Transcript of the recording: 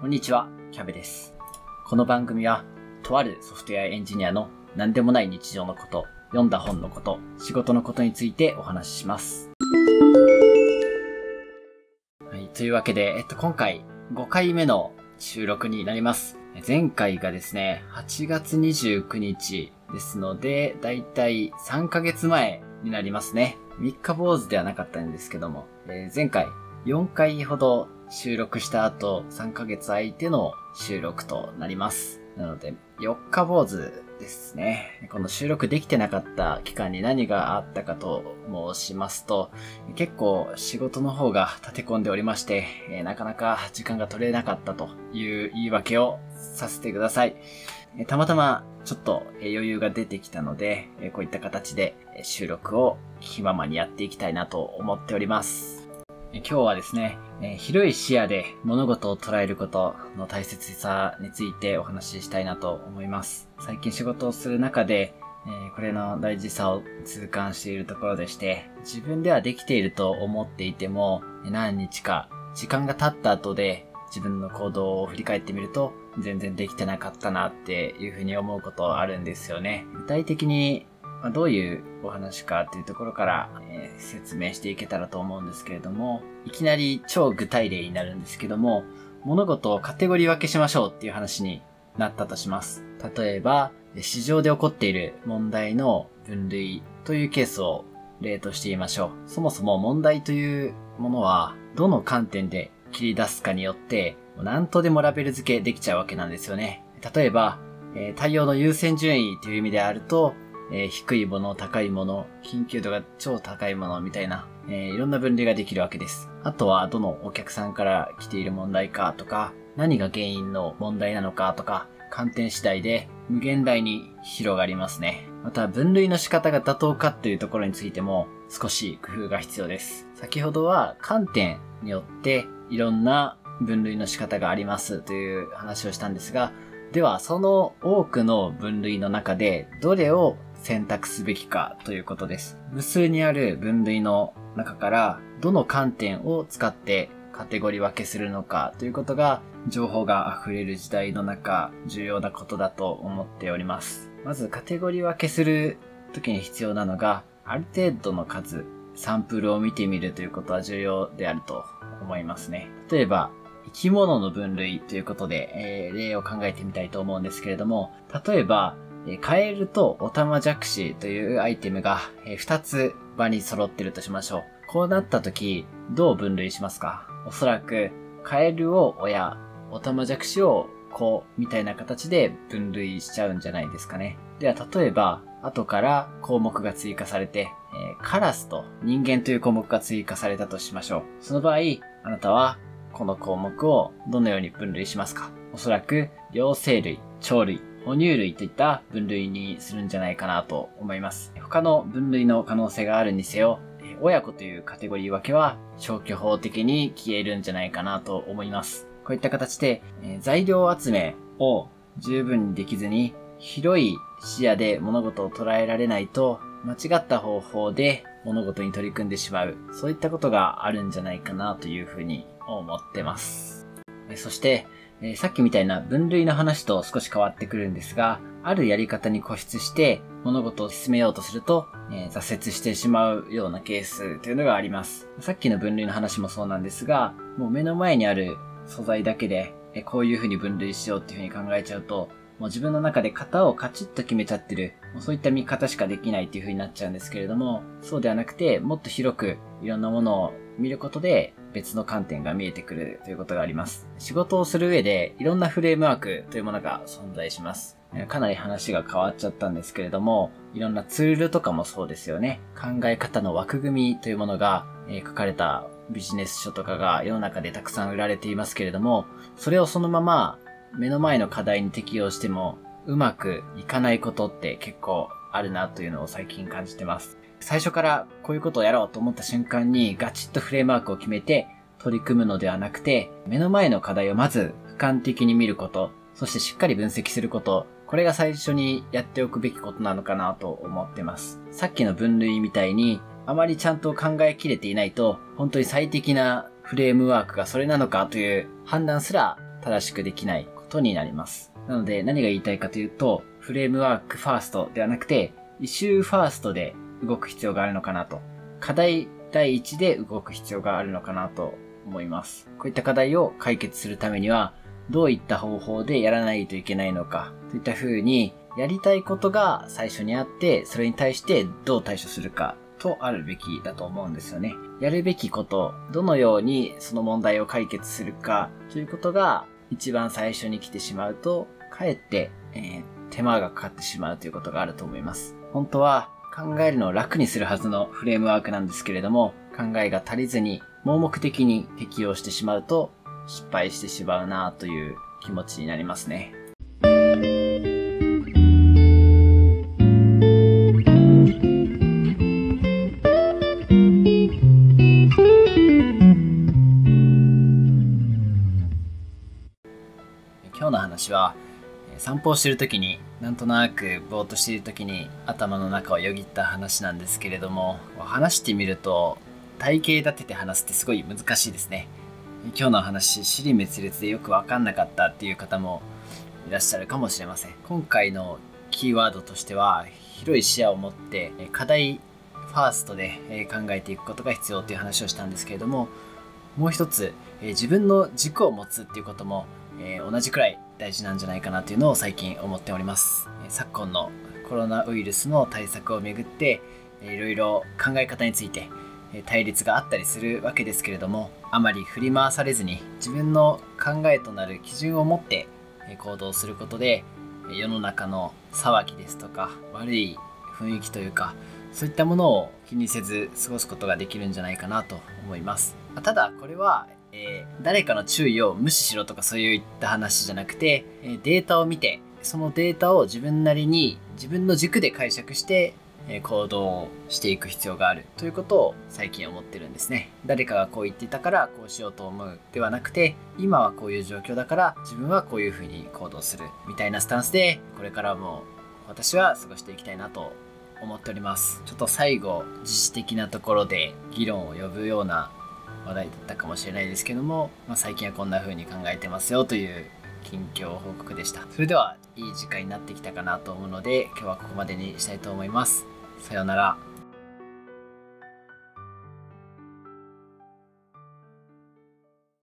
こんにちは、キャベです。この番組は、とあるソフトウェアエンジニアの何でもない日常のこと、読んだ本のこと、仕事のことについてお話しします。はい、というわけで、えっと、今回5回目の収録になります。前回がですね、8月29日ですので、だいたい3ヶ月前になりますね。3日坊主ではなかったんですけども、えー前回4回ほど収録した後、3ヶ月空いての収録となります。なので、4日坊主ですね。この収録できてなかった期間に何があったかと申しますと、結構仕事の方が立て込んでおりまして、えなかなか時間が取れなかったという言い訳をさせてください。えたまたまちょっと余裕が出てきたので、こういった形で収録を気ままにやっていきたいなと思っております。今日はですね、え広い視野で物事を捉えることの大切さについてお話ししたいなと思います。最近仕事をする中で、えこれの大事さを痛感しているところでして、自分ではできていると思っていても、何日か時間が経った後で自分の行動を振り返ってみると、全然できてなかったなっていうふうに思うことあるんですよね。具体的にまあどういうお話かっていうところから、えー説明していけたらと思うんですけれども、いきなり超具体例になるんですけども、物事をカテゴリー分けしましょうっていう話になったとします。例えば、市場で起こっている問題の分類というケースを例として言いましょう。そもそも問題というものは、どの観点で切り出すかによって、何とでもラベル付けできちゃうわけなんですよね。例えば、えー対応の優先順位という意味であると、えー低いもの、高いもの、緊急度が超高いものみたいな、えーいろんな分類ができるわけです。あとは、どのお客さんから来ている問題かとか、何が原因の問題なのかとか、観点次第で無限大に広がりますね。また、分類の仕方が妥当かというところについても少し工夫が必要です。先ほどは観点によっていろんな分類の仕方がありますという話をしたんですが、では、その多くの分類の中で、どれを選択すべきかということです。無数にある分類の中から、どの観点を使ってカテゴリ分けするのかということが、情報が溢れる時代の中、重要なことだと思っております。まず、カテゴリ分けする時に必要なのが、ある程度の数、サンプルを見てみるということは重要であると思いますね。例えば、生き物の分類ということで、えー例を考えてみたいと思うんですけれども、例えば、えカエルとオタマジャクシというアイテムが、え2つ場に揃ってるとしましょう。こうなった時、どう分類しますか？おそらく、カエルを親、オタマジャクシを子みたいな形で分類しちゃうんじゃないですかね。では、例えば、後から項目が追加されて、えカラスと人間という項目が追加されたとしましょう。その場合、あなたはこの項目をどのように分類しますか？おそらく、両生類、鳥類、哺乳類といった分類にするんじゃないかなと思います。他の分類の可能性があるにせよ、親子というカテゴリー分けは消去法的に消えるんじゃないかなと思います。こういった形で、え材料集めを十分にできずに、広い視野で物事を捉えられないと、間違った方法で物事に取り組んでしまう、そういったことがあるんじゃないかなというふうに思ってます。そして、えーさっきみたいな分類の話と少し変わってくるんですが、あるやり方に固執して物事を進めようとすると、えー挫折してしまうようなケースというのがあります。さっきの分類の話もそうなんですが、もう目の前にある素材だけで、えーこういう風に分類しようっていう風に考えちゃうと、もう自分の中で型をカチッと決めちゃってる、もうそういった見方しかできないっていう風になっちゃうんですけれども、そうではなくて、もっと広くいろんなものを見ることで別の観点が見えてくるということがあります。仕事をする上でいろんなフレームワークというものが存在します。かなり話が変わっちゃったんですけれども、いろんなツールとかもそうですよね。考え方の枠組みというものが、え書かれたビジネス書とかが世の中でたくさん売られていますけれども、それをそのまま目の前の課題に適用してもうまくいかないことって結構あるなというのを最近感じてます。最初からこういうことをやろうと思った瞬間にガチッとフレームワークを決めて取り組むのではなくて、目の前の課題をまず俯瞰的に見ること、そしてしっかり分析すること、これが最初にやっておくべきことなのかなと思ってます。さっきの分類みたいに、あまりちゃんと考えきれていないと、本当に最適なフレームワークがそれなのかという判断すら正しくできないことになります。なので何が言いたいかというと、 framework first ではなくて、 issue first で動く必要があるのかなと。課題第一で動く必要があるのかなと思います。こういった課題を解決するためには、どういった方法でやらないといけないのか、といった風に、やりたいことが最初にあって、それに対してどう対処するかとあるべきだと思うんですよね。やるべきこと、どのようにその問題を解決するかということが一番最初に来てしまうと、かえって、えー、手間がかかってしまうということがあると思います。本当は考えるのを楽にするはずのフレームワークなんですけれども、考えが足りずに盲目的に適用してしまうと失敗してしまうなという気持ちになりますね。今日の話は散歩をしてる時になんとなくぼーっとしている時に頭の中をよぎった話なんですけれども話してみると体系立てて話すってすごい難しいですね。今日の話尻滅裂でよく分かんなかったっていう方もいらっしゃるかもしれません。今回のキーワードとしては広い視野を持って課題ファーストで考えていくことが必要という話をしたんですけれどももう一つ自分の軸を持つっていうこともえ同じくらい大事なんじゃないかなというのを最近思っております。昨今のコロナウイルスの対策をめぐっていろいろ考え方について対立があったりするわけですけれどもあまり振り回されずに自分の考えとなる基準を持って行動することで世の中の騒ぎですとか悪い雰囲気というかそういったものを気にせず過ごすことができるんじゃないかなと思います。ただこれはえー、誰かの注意を無視しろとかそういった話じゃなくて、えー、データを見てそのデータを自分なりに自分の軸で解釈して、えー、行動をしていく必要があるということを最近思ってるんですね。誰かがこう言ってたからこうしようと思うではなくて今はこういう状況だから自分はこういうふうに行動するみたいなスタンスでこれからも私は過ごしていきたいなと思っております。ちょっと最後自主的なところで議論を呼ぶような話題だったかもしれないですけども、まあ、最近はこんな風に考えてますよという近況報告でした。それではいい時間になってきたかなと思うので今日はここまでにしたいと思います。さようなら。